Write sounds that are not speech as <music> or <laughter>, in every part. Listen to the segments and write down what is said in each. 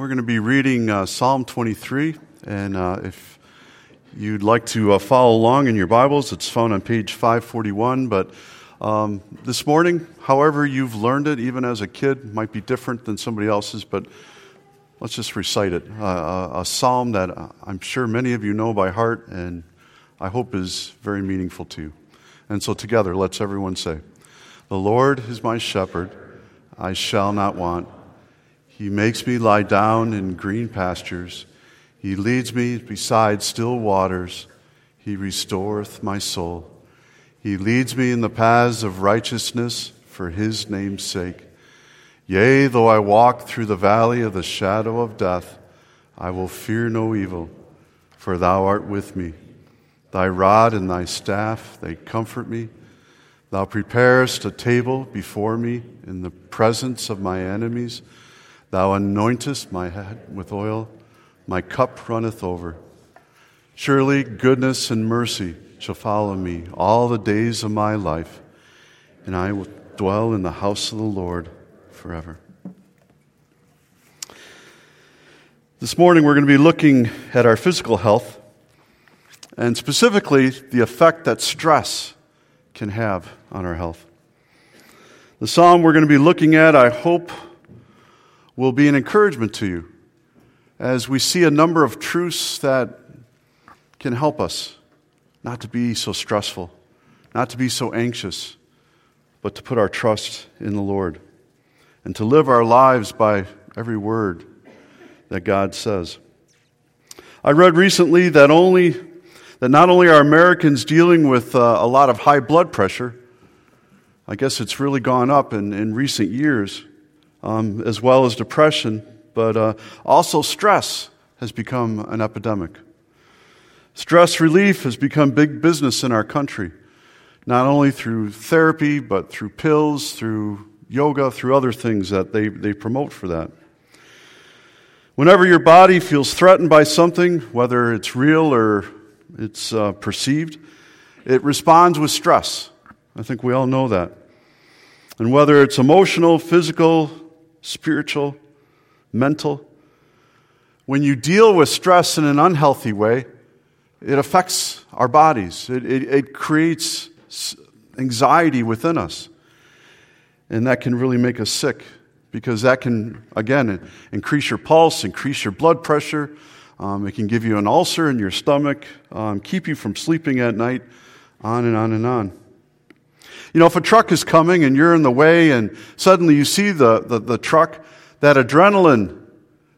We're going to be reading uh, Psalm 23, and uh, if you'd like to uh, follow along in your Bibles, it's found on page 541. But um, this morning, however you've learned it, even as a kid, might be different than somebody else's, but let's just recite it. Uh, a psalm that I'm sure many of you know by heart, and I hope is very meaningful to you. And so, together, let's everyone say, The Lord is my shepherd, I shall not want. He makes me lie down in green pastures. He leads me beside still waters. He restoreth my soul. He leads me in the paths of righteousness for his name's sake. Yea, though I walk through the valley of the shadow of death, I will fear no evil, for thou art with me. Thy rod and thy staff, they comfort me. Thou preparest a table before me in the presence of my enemies. Thou anointest my head with oil, my cup runneth over. Surely goodness and mercy shall follow me all the days of my life, and I will dwell in the house of the Lord forever. This morning we're going to be looking at our physical health, and specifically the effect that stress can have on our health. The psalm we're going to be looking at, I hope, will be an encouragement to you as we see a number of truths that can help us not to be so stressful, not to be so anxious, but to put our trust in the Lord and to live our lives by every word that God says. I read recently that only that not only are Americans dealing with uh, a lot of high blood pressure, I guess it's really gone up in, in recent years, um, as well as depression, but uh, also stress has become an epidemic. Stress relief has become big business in our country, not only through therapy, but through pills, through yoga, through other things that they, they promote for that. Whenever your body feels threatened by something, whether it's real or it's uh, perceived, it responds with stress. I think we all know that. And whether it's emotional, physical, spiritual, mental. When you deal with stress in an unhealthy way, it affects our bodies. It, it, it, creates anxiety within us. And that can really make us sick because that can, again, increase your pulse, increase your blood pressure. Um, it can give you an ulcer in your stomach, um, keep you from sleeping at night, on and on and on. You know, if a truck is coming and you're in the way and suddenly you see the, the, the truck, that adrenaline,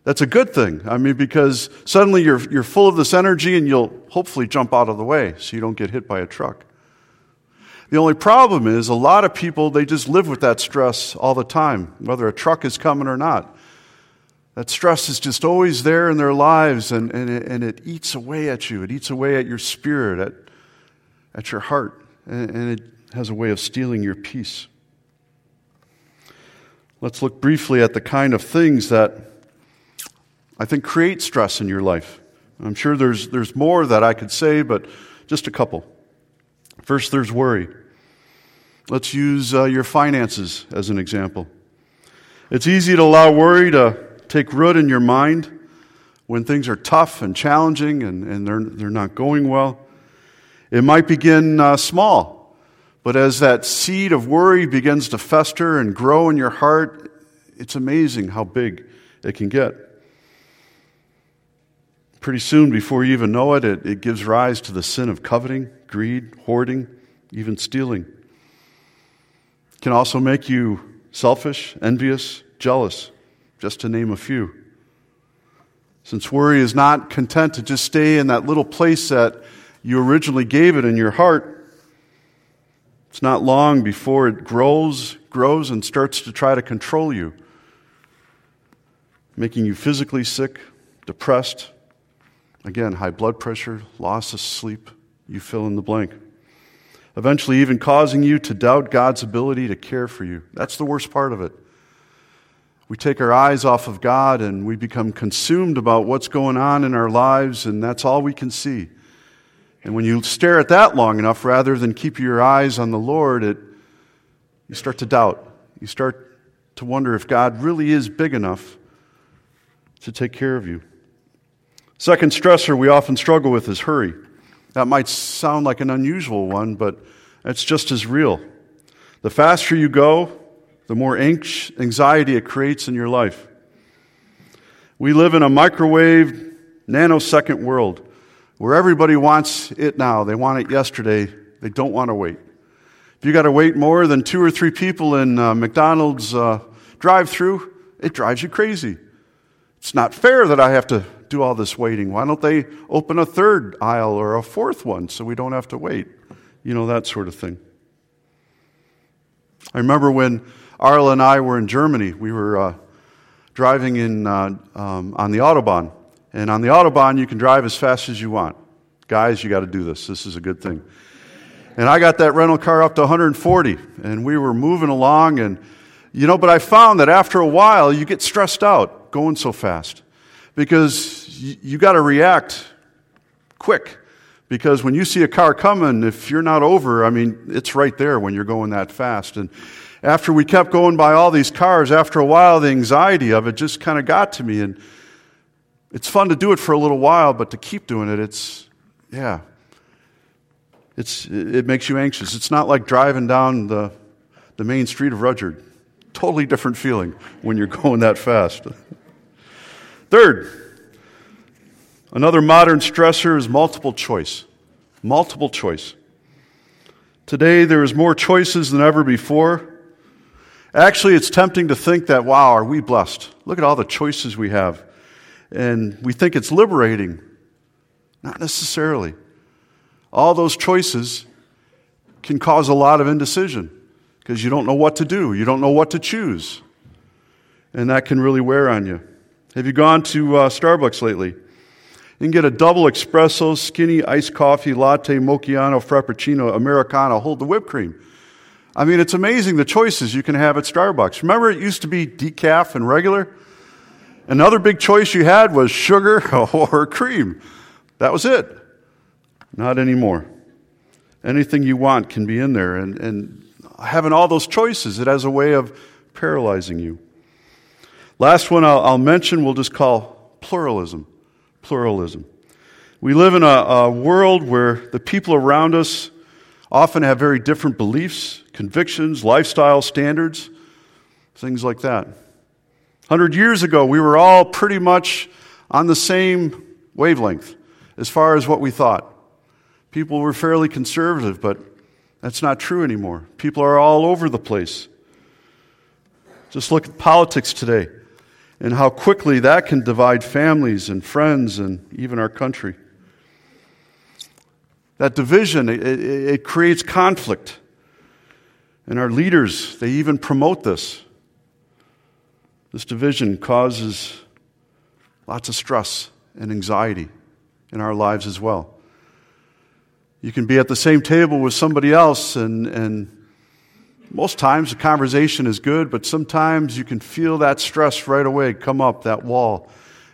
that's a good thing. I mean, because suddenly you're, you're full of this energy and you'll hopefully jump out of the way so you don't get hit by a truck. The only problem is a lot of people, they just live with that stress all the time, whether a truck is coming or not. That stress is just always there in their lives and, and, it, and it eats away at you. It eats away at your spirit, at, at your heart, and, and it has a way of stealing your peace. Let's look briefly at the kind of things that I think create stress in your life. I'm sure there's, there's more that I could say, but just a couple. First, there's worry. Let's use uh, your finances as an example. It's easy to allow worry to take root in your mind when things are tough and challenging and, and they're, they're not going well. It might begin uh, small but as that seed of worry begins to fester and grow in your heart, it's amazing how big it can get. Pretty soon, before you even know it, it, it gives rise to the sin of coveting, greed, hoarding, even stealing. It can also make you selfish, envious, jealous, just to name a few. Since worry is not content to just stay in that little place that you originally gave it in your heart, it's not long before it grows, grows, and starts to try to control you, making you physically sick, depressed. Again, high blood pressure, loss of sleep, you fill in the blank. Eventually, even causing you to doubt God's ability to care for you. That's the worst part of it. We take our eyes off of God and we become consumed about what's going on in our lives, and that's all we can see. And when you stare at that long enough, rather than keep your eyes on the Lord, it, you start to doubt. You start to wonder if God really is big enough to take care of you. Second stressor we often struggle with is hurry. That might sound like an unusual one, but it's just as real. The faster you go, the more anxiety it creates in your life. We live in a microwave, nanosecond world where everybody wants it now. They want it yesterday. They don't want to wait. If you got to wait more than two or three people in uh, McDonald's uh, drive through, it drives you crazy. It's not fair that I have to do all this waiting. Why don't they open a third aisle or a fourth one so we don't have to wait? You know, that sort of thing. I remember when Arla and I were in Germany, we were uh, driving in, uh, um, on the Autobahn. And on the Autobahn, you can drive as fast as you want. Guys, you got to do this. This is a good thing. And I got that rental car up to 140, and we were moving along. And, you know, but I found that after a while, you get stressed out going so fast because you, you got to react quick. Because when you see a car coming, if you're not over, I mean, it's right there when you're going that fast. And after we kept going by all these cars, after a while, the anxiety of it just kind of got to me. And it's fun to do it for a little while, but to keep doing it, it's, yeah, it's, it makes you anxious. It's not like driving down the, the main street of Rudyard. Totally different feeling when you're <laughs> going that fast. Third, Another modern stressor is multiple choice. Multiple choice. Today, there is more choices than ever before. Actually, it's tempting to think that, wow, are we blessed? Look at all the choices we have. And we think it's liberating. Not necessarily. All those choices can cause a lot of indecision because you don't know what to do, you don't know what to choose. And that can really wear on you. Have you gone to uh, Starbucks lately? You can get a double espresso, skinny iced coffee, latte, mochiano, frappuccino, americano, hold the whipped cream. I mean, it's amazing the choices you can have at Starbucks. Remember, it used to be decaf and regular? Another big choice you had was sugar <laughs> or cream. That was it. Not anymore. Anything you want can be in there. And, and having all those choices, it has a way of paralyzing you. Last one I'll, I'll mention, we'll just call pluralism pluralism. We live in a, a world where the people around us often have very different beliefs, convictions, lifestyle standards, things like that. 100 years ago, we were all pretty much on the same wavelength as far as what we thought. People were fairly conservative, but that's not true anymore. People are all over the place. Just look at politics today and how quickly that can divide families and friends and even our country. That division, it, it, it creates conflict. And our leaders, they even promote this. This division causes lots of stress and anxiety in our lives as well. You can be at the same table with somebody else and, and most times the conversation is good, but sometimes you can feel that stress right away come up, that wall,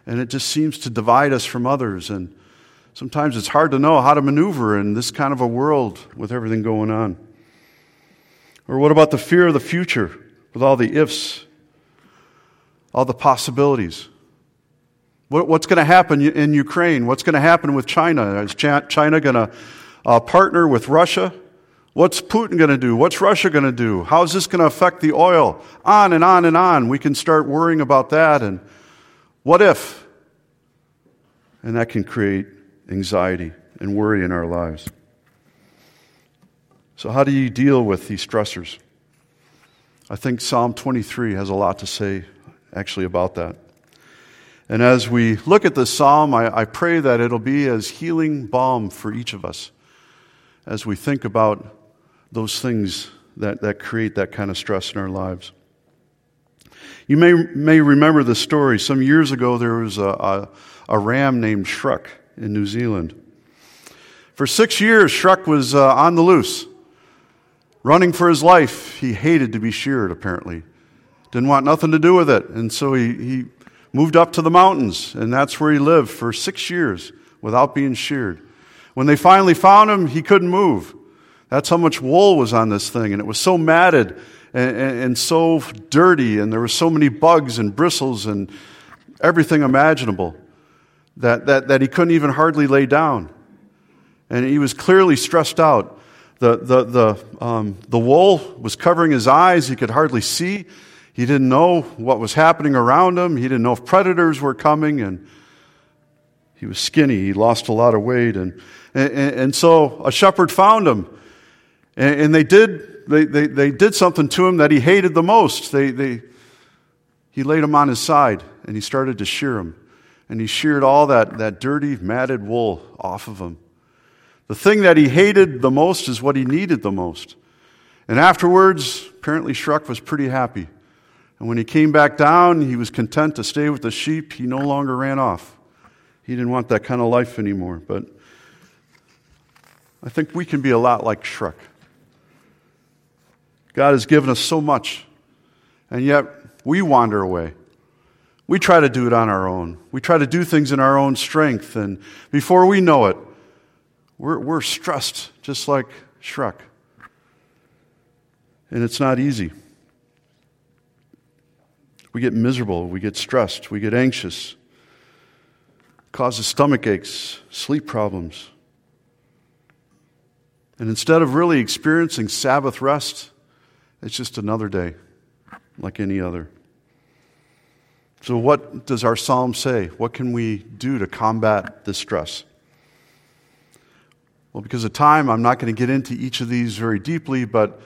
and it just seems to divide us from others. And sometimes it's hard to know how to maneuver in this kind of a world with everything going on. Or what about the fear of the future with all the ifs, all the possibilities? what's going to happen in Ukraine? What's going to happen with China? Is China going to uh, partner with Russia? What's Putin going to do? What's Russia going to do? How is this going to affect the oil? On and on and on. We can start worrying about that. And what if? And that can create anxiety and worry in our lives. So, how do you deal with these stressors? I think Psalm 23 has a lot to say actually about that. And as we look at this psalm, I, I pray that it'll be as healing balm for each of us as we think about those things that, that create that kind of stress in our lives. You may, may remember the story. Some years ago, there was a, a, a ram named Shrek in New Zealand. For six years, Shrek was uh, on the loose, running for his life. He hated to be sheared, apparently. Didn't want nothing to do with it. And so he, he moved up to the mountains, and that's where he lived for six years without being sheared. When they finally found him, he couldn't move. That's how much wool was on this thing, and it was so matted and, and, and so dirty, and there were so many bugs and bristles, and everything imaginable that, that, that he couldn't even hardly lay down. And he was clearly stressed out. The, the, the, um, the wool was covering his eyes. He could hardly see. He didn't know what was happening around him. He didn't know if predators were coming. And he was skinny. He lost a lot of weight. And, and, and so a shepherd found him. And, and they, did, they, they, they did something to him that he hated the most. They, they, he laid him on his side and he started to shear him. And he sheared all that, that dirty, matted wool off of him. The thing that he hated the most is what he needed the most. And afterwards, apparently Shrek was pretty happy. And when he came back down, he was content to stay with the sheep. He no longer ran off. He didn't want that kind of life anymore. But I think we can be a lot like Shrek. God has given us so much, and yet we wander away. We try to do it on our own. We try to do things in our own strength, and before we know it, we're, we're stressed just like Shrek. And it's not easy. We get miserable, we get stressed, we get anxious, causes stomach aches, sleep problems. And instead of really experiencing Sabbath rest, it's just another day like any other. So, what does our psalm say? What can we do to combat this stress? Well, because of time, I'm not going to get into each of these very deeply, but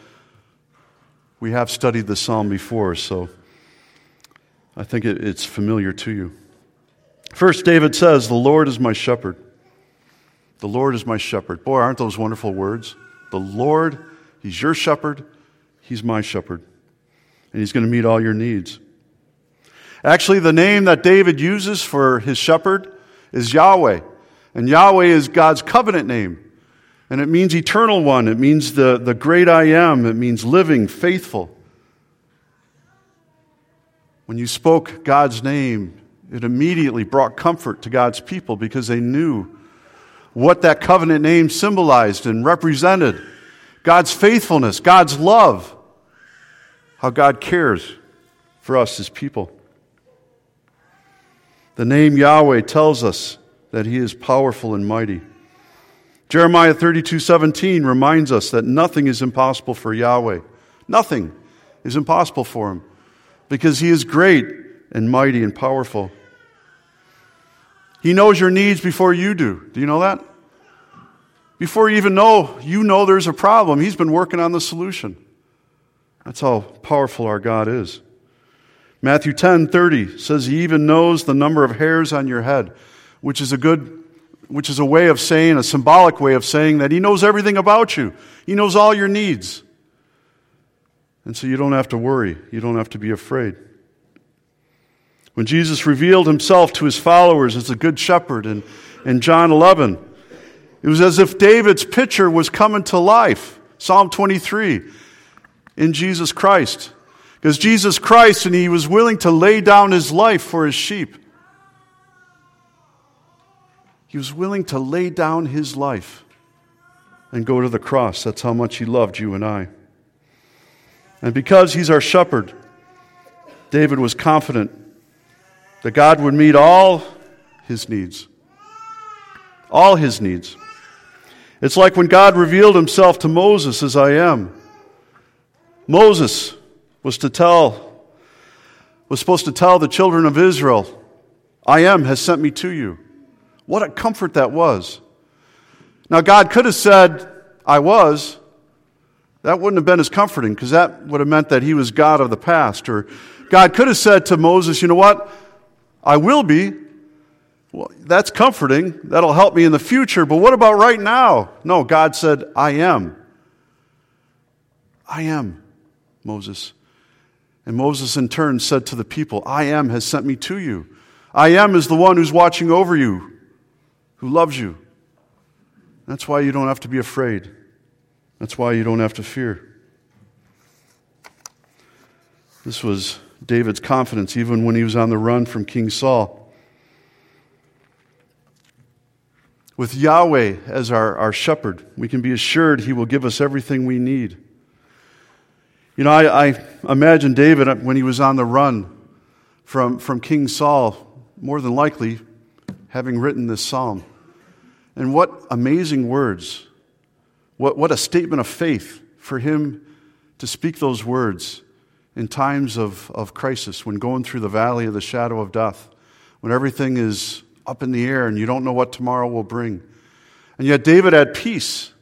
we have studied the psalm before, so I think it, it's familiar to you. First, David says, The Lord is my shepherd. The Lord is my shepherd. Boy, aren't those wonderful words? The Lord, He's your shepherd, He's my shepherd, and He's going to meet all your needs. Actually, the name that David uses for his shepherd is Yahweh, and Yahweh is God's covenant name. And it means eternal one. It means the, the great I am. It means living, faithful. When you spoke God's name, it immediately brought comfort to God's people because they knew what that covenant name symbolized and represented God's faithfulness, God's love, how God cares for us as people. The name Yahweh tells us that He is powerful and mighty. Jeremiah 32 17 reminds us that nothing is impossible for Yahweh. Nothing is impossible for him because he is great and mighty and powerful. He knows your needs before you do. Do you know that? Before you even know, you know there's a problem. He's been working on the solution. That's how powerful our God is. Matthew 10 30 says he even knows the number of hairs on your head, which is a good which is a way of saying, a symbolic way of saying that He knows everything about you. He knows all your needs. And so you don't have to worry. You don't have to be afraid. When Jesus revealed Himself to His followers as a good shepherd in, in John 11, it was as if David's picture was coming to life. Psalm 23 in Jesus Christ. Because Jesus Christ, and He was willing to lay down His life for His sheep. He was willing to lay down his life and go to the cross. That's how much he loved you and I. And because he's our shepherd, David was confident that God would meet all his needs. All his needs. It's like when God revealed himself to Moses as I am. Moses was to tell, was supposed to tell the children of Israel, I am has sent me to you. What a comfort that was. Now, God could have said, I was. That wouldn't have been as comforting because that would have meant that he was God of the past. Or God could have said to Moses, You know what? I will be. Well, that's comforting. That'll help me in the future. But what about right now? No, God said, I am. I am, Moses. And Moses in turn said to the people, I am has sent me to you. I am is the one who's watching over you, who loves you. That's why you don't have to be afraid. That's why you don't have to fear. This was David's confidence even when he was on the run from King Saul. With Yahweh as our, our shepherd, we can be assured he will give us everything we need. You know, I, I imagine David uh, when he was on the run from, from King Saul more than likely, having written this psalm. And what amazing words. What, what a statement of faith for him to speak those words in times of, of crisis, when going through the valley of the shadow of death, when everything is up in the air and you don't know what tomorrow will bring. And yet, David had peace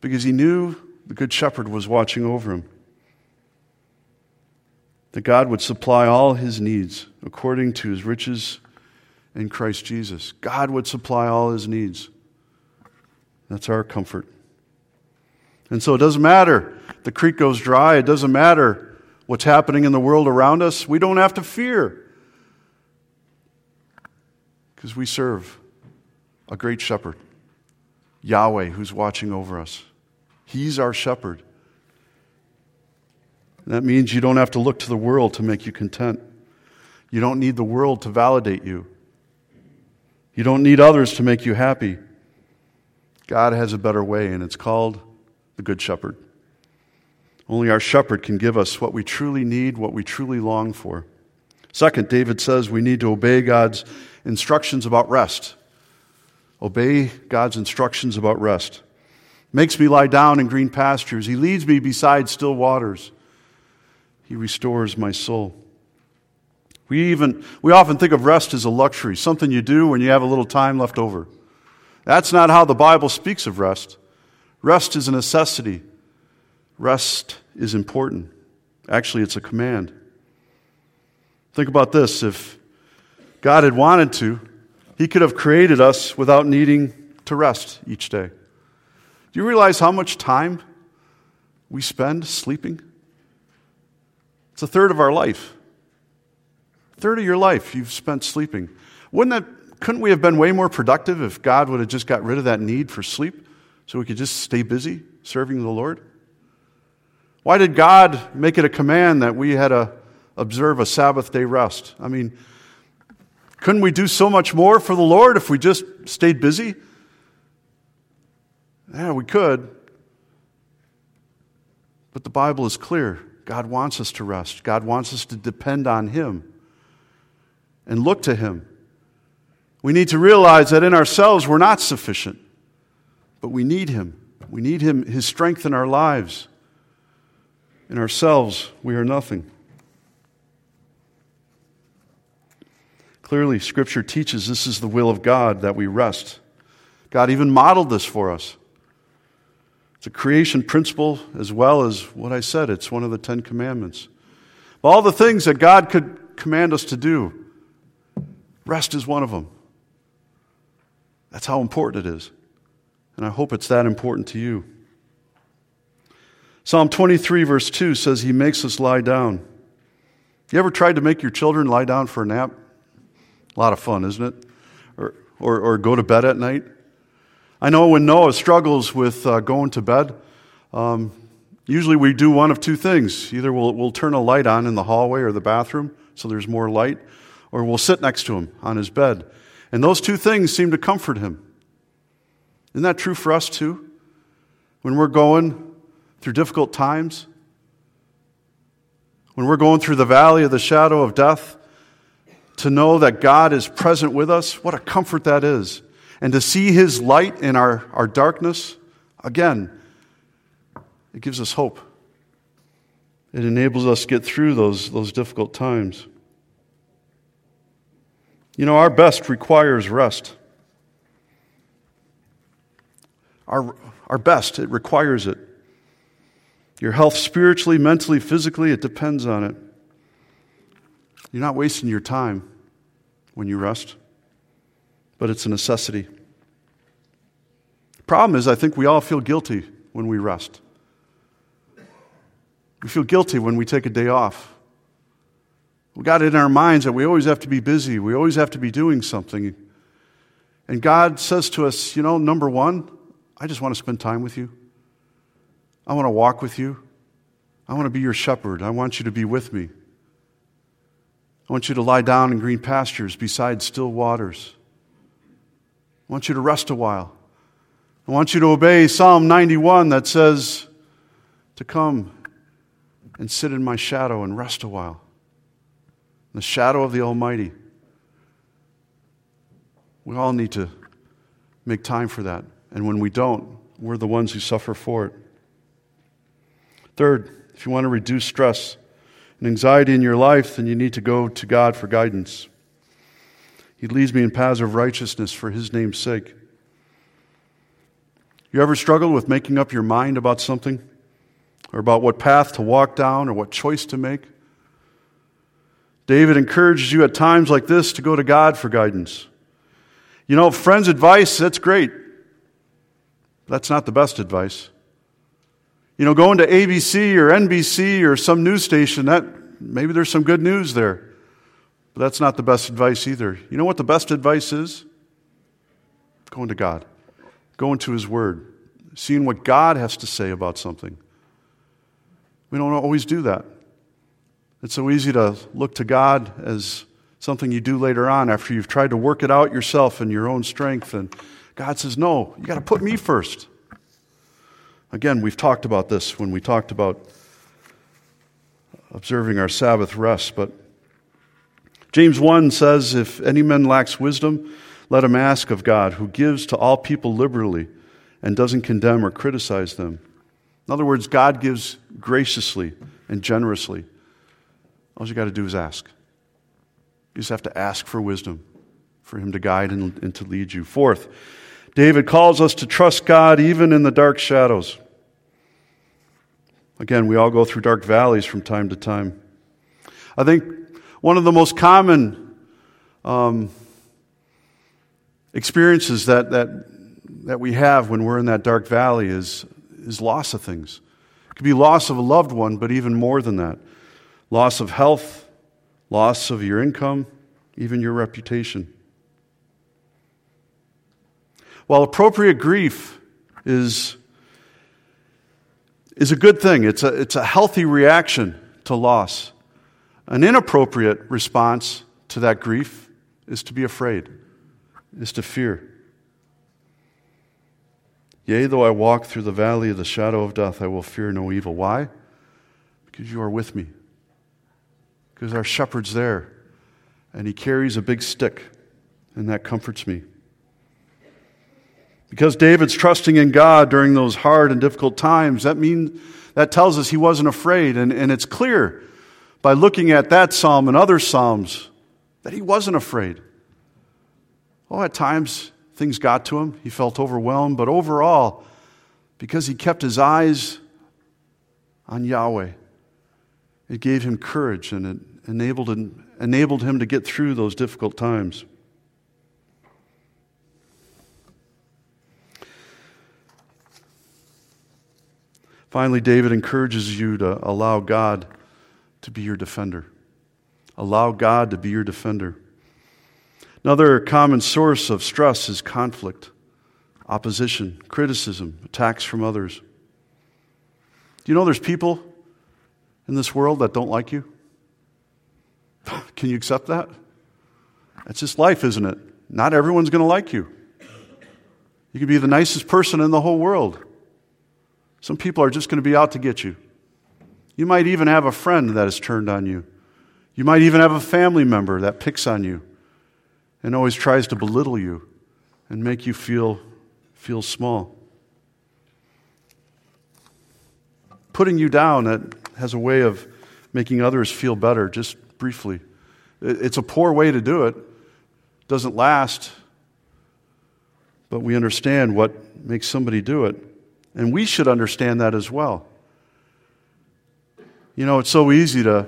because he knew the Good Shepherd was watching over him. That God would supply all his needs according to his riches in Christ Jesus. God would supply all his needs. That's our comfort. And so it doesn't matter. The creek goes dry. It doesn't matter what's happening in the world around us. We don't have to fear because we serve a great shepherd, Yahweh, who's watching over us. He's our shepherd. that means you don't have to look to the world to make you content. You don't need the world to validate you. You don't need others to make you happy. God has a better way, and it's called the Good Shepherd. Only our shepherd can give us what we truly need, what we truly long for. Second, David says we need to obey God's instructions about rest. Obey God's instructions about rest. Makes me lie down in green pastures. He leads me beside still waters. He restores my soul. We even we often think of rest as a luxury, something you do when you have a little time left over. That's not how the Bible speaks of rest. Rest is a necessity. Rest is important. Actually, it's a command. Think about this if God had wanted to, He could have created us without needing to rest each day. Do you realize how much time we spend sleeping? It's a third of our life. A third of your life you've spent sleeping. Wouldn't that, couldn't we have been way more productive if God would have just got rid of that need for sleep so we could just stay busy serving the Lord? Why did God make it a command that we had to observe a Sabbath day rest? I mean, couldn't we do so much more for the Lord if we just stayed busy? Yeah, we could. But the Bible is clear. God wants us to rest. God wants us to depend on Him and look to Him. We need to realize that in ourselves we're not sufficient, but we need Him. We need Him, His strength in our lives. In ourselves, we are nothing. Clearly, Scripture teaches this is the will of God that we rest. God even modeled this for us. It's a creation principle as well as what I said, it's one of the Ten Commandments. all the things that God could command us to do, rest is one of them. That's how important it is. And I hope it's that important to you. Psalm 23, verse 2 says, He makes us lie down. You ever tried to make your children lie down for a nap? A lot of fun, isn't it? Or, or, or go to bed at night. I know when Noah struggles with uh, going to bed, um, usually we do one of two things. Either we'll, we'll turn a light on in the hallway or the bathroom so there's more light, or we'll sit next to him on his bed. And those two things seem to comfort him. Isn't that true for us too? When we're going through difficult times, when we're going through the valley of the shadow of death, to know that God is present with us, what a comfort that is. And to see His light in our, our darkness, again, it gives us hope. It enables us to get through those, those difficult times. You know, our best requires rest. Our, our best, it requires it. Your health spiritually, mentally, physically, it depends on it. You're not wasting your time when you rest, but it's a necessity. The problem is, I think we all feel guilty when we rest. We feel guilty when we take a day off. We got it in our minds that we always have to be busy, we always have to be doing something. And God says to us, you know, number one, I just want to spend time with you. I want to walk with you. I want to be your shepherd. I want you to be with me. I want you to lie down in green pastures beside still waters. I want you to rest a while. I want you to obey Psalm 91 that says to come and sit in my shadow and rest a while. In the shadow of the Almighty. We all need to make time for that. And when we don't, we're the ones who suffer for it. Third, if you want to reduce stress and anxiety in your life, then you need to go to God for guidance. He leads me in paths of righteousness for His name's sake. You ever struggle with making up your mind about something? Or about what path to walk down or what choice to make? David encourages you at times like this to go to God for guidance. You know, friends' advice, that's great. That's not the best advice. You know, going to ABC or NBC or some news station, that maybe there's some good news there. But that's not the best advice either. You know what the best advice is? Going to God. Going to his word. Seeing what God has to say about something. We don't always do that. It's so easy to look to God as something you do later on after you've tried to work it out yourself in your own strength. And God says, No, you got to put me first. Again, we've talked about this when we talked about observing our Sabbath rest, but James 1 says, If any man lacks wisdom, let him ask of God, who gives to all people liberally and doesn't condemn or criticize them. In other words, God gives graciously and generously. All you got to do is ask. You just have to ask for wisdom, for Him to guide and, and to lead you. Fourth, David calls us to trust God even in the dark shadows. Again, we all go through dark valleys from time to time. I think one of the most common um, experiences that, that, that we have when we're in that dark valley is, is loss of things. It could be loss of a loved one, but even more than that loss of health, loss of your income, even your reputation. While appropriate grief is, is a good thing, it's a, it's a healthy reaction to loss. An inappropriate response to that grief is to be afraid, is to fear. Yea, though I walk through the valley of the shadow of death, I will fear no evil. Why? Because you are with me because our shepherd's there and he carries a big stick, and that comforts me. Because David's trusting in God during those hard and difficult times, that means that tells us he wasn't afraid. And, and it's clear by looking at that psalm and other psalms that he wasn't afraid. Oh, at times things got to him. He felt overwhelmed, but overall, because he kept his eyes on Yahweh, it gave him courage and it enabled him, enabled him to get through those difficult times. Finally, David encourages you to allow God to be your defender. Allow God to be your defender. Another common source of stress is conflict, opposition, criticism, attacks from others. Do you know there's people in this world that don't like you? <laughs> Can you accept that? That's just life, isn't it? Not everyone's going to like you. You could be the nicest person in the whole world. Some people are just going to be out to get you. You might even have a friend that has turned on you. You might even have a family member that picks on you and always tries to belittle you and make you feel, feel small. Putting you down that has a way of making others feel better, just briefly. It's a poor way to do it, doesn't last, but we understand what makes somebody do it. And we should understand that as well. You know, it's so easy to.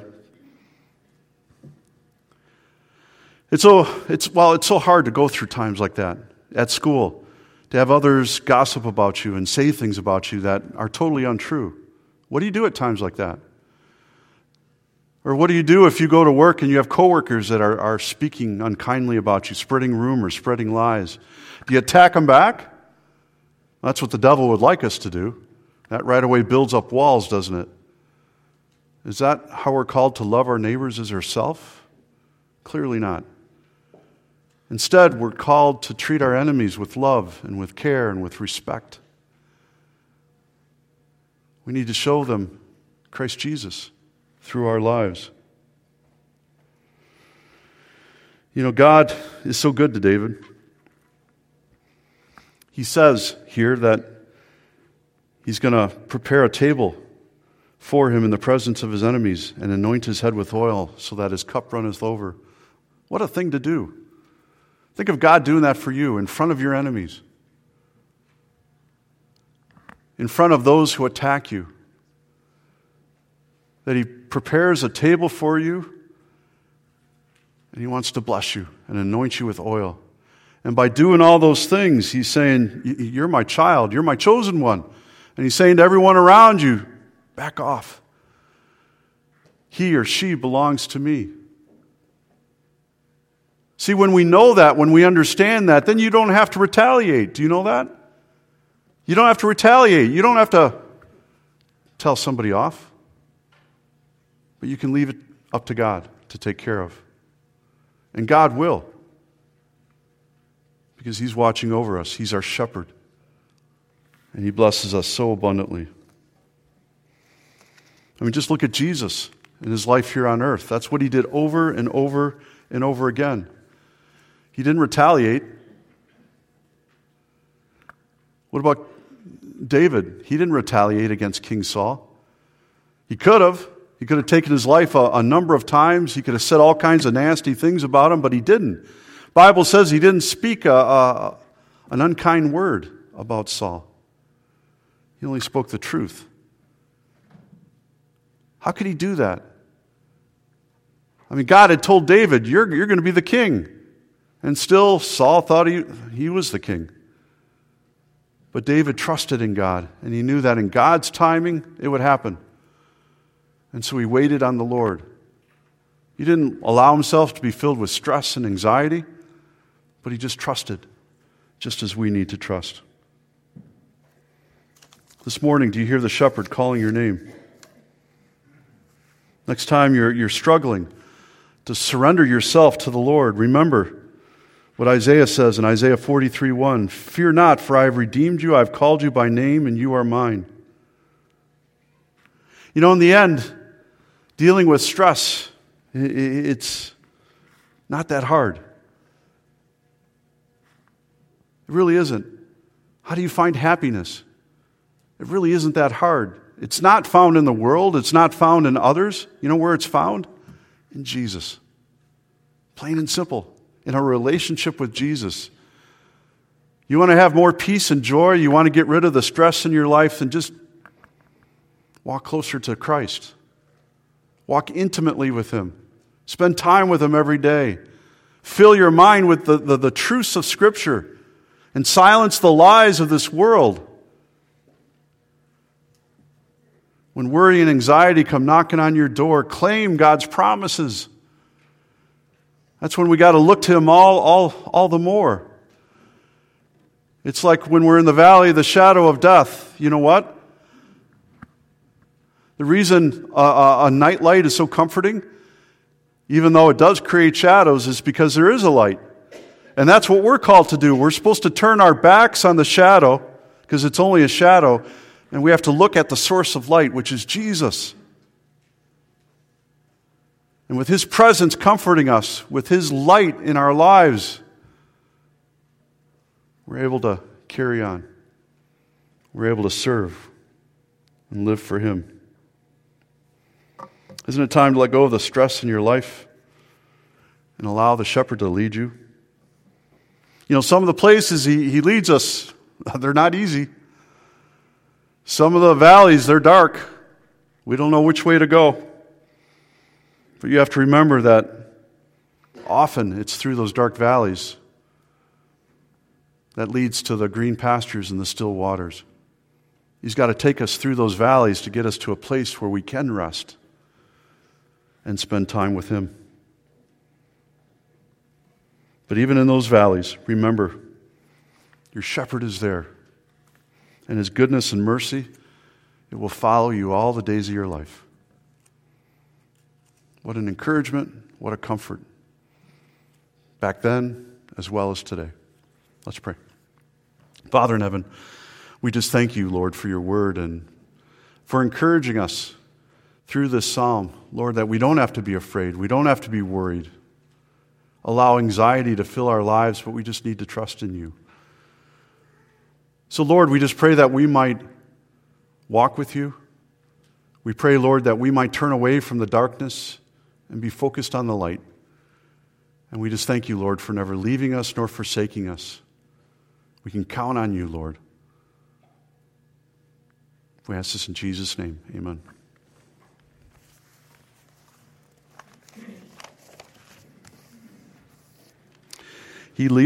It's so, it's, well, it's so hard to go through times like that at school, to have others gossip about you and say things about you that are totally untrue. What do you do at times like that? Or what do you do if you go to work and you have coworkers that are, are speaking unkindly about you, spreading rumors, spreading lies? Do you attack them back? That's what the devil would like us to do. That right away builds up walls, doesn't it? Is that how we're called to love our neighbors as ourselves? Clearly not. Instead, we're called to treat our enemies with love and with care and with respect. We need to show them Christ Jesus through our lives. You know, God is so good to David. He says here that he's going to prepare a table for him in the presence of his enemies and anoint his head with oil so that his cup runneth over. What a thing to do. Think of God doing that for you in front of your enemies, in front of those who attack you. That He prepares a table for you and He wants to bless you and anoint you with oil. And by doing all those things, He's saying, You're my child, you're my chosen one. And He's saying to everyone around you, Back off. He or she belongs to me. See, when we know that, when we understand that, then you don't have to retaliate. Do you know that? You don't have to retaliate. You don't have to tell somebody off. But you can leave it up to God to take care of. And God will. Because He's watching over us, He's our shepherd. And He blesses us so abundantly. I mean, just look at Jesus in His life here on earth. That's what He did over and over and over again. He didn't retaliate. What about David? He didn't retaliate against King Saul. He could have. He could have taken his life a, a, number of times. He could have said all kinds of nasty things about him, but he didn't. Bible says he didn't speak a, a, an unkind word about Saul. He only spoke the truth. How could he do that? I mean, God had told David, You're, you're going to be the king. And still, Saul thought he, he was the king. But David trusted in God, and he knew that in God's timing, it would happen. And so he waited on the Lord. He didn't allow himself to be filled with stress and anxiety, but he just trusted, just as we need to trust. This morning, do you hear the shepherd calling your name? Next time you're, you're struggling to surrender yourself to the Lord, remember what Isaiah says in Isaiah 43 1 Fear not, for I have redeemed you, I have called you by name, and you are mine. You know, in the end, dealing with stress, it's not that hard. It really isn't. How do you find happiness? It really isn't that hard. It's not found in the world, it's not found in others. You know where it's found? In Jesus. Plain and simple in a relationship with Jesus. You want to have more peace and joy, you want to get rid of the stress in your life, then just walk closer to Christ. Walk intimately with Him. Spend time with Him every day. Fill your mind with the, the, the truths of Scripture and silence the lies of this world. When worry and anxiety come knocking on your door, claim God's promises. That's when we got to look to Him all, all, all the more. It's like when we're in the valley of the shadow of death. You know what? The reason a, a, a night light is so comforting, even though it does create shadows, is because there is a light. And that's what we're called to do. We're supposed to turn our backs on the shadow, because it's only a shadow, and we have to look at the source of light, which is Jesus. And with His presence comforting us, with His light in our lives, we're able to carry on. We're able to serve and live for Him. Isn't it time to let go of the stress in your life and allow the shepherd to lead you? You know, some of the places he, he leads us, <laughs> they're not easy. Some of the valleys, they're dark. We don't know which way to go. But you have to remember that often it's through those dark valleys that leads to the green pastures and the still waters. He's got to take us through those valleys to get us to a place where we can rest and spend time with Him. But even in those valleys, remember, your shepherd is there. And his goodness and mercy, it will follow you all the days of your life. What an encouragement, what a comfort. Back then as well as today. Let's pray. Father in heaven, we just thank you, Lord, for your word and for encouraging us through this psalm, Lord, that we don't have to be afraid, we don't have to be worried, allow anxiety to fill our lives, but we just need to trust in you. So, Lord, we just pray that we might walk with you. We pray, Lord, that we might turn away from the darkness and be focused on the light. And we just thank you, Lord, for never leaving us nor forsaking us. We can count on you, Lord. We ask this in Jesus' name. Amen. He leads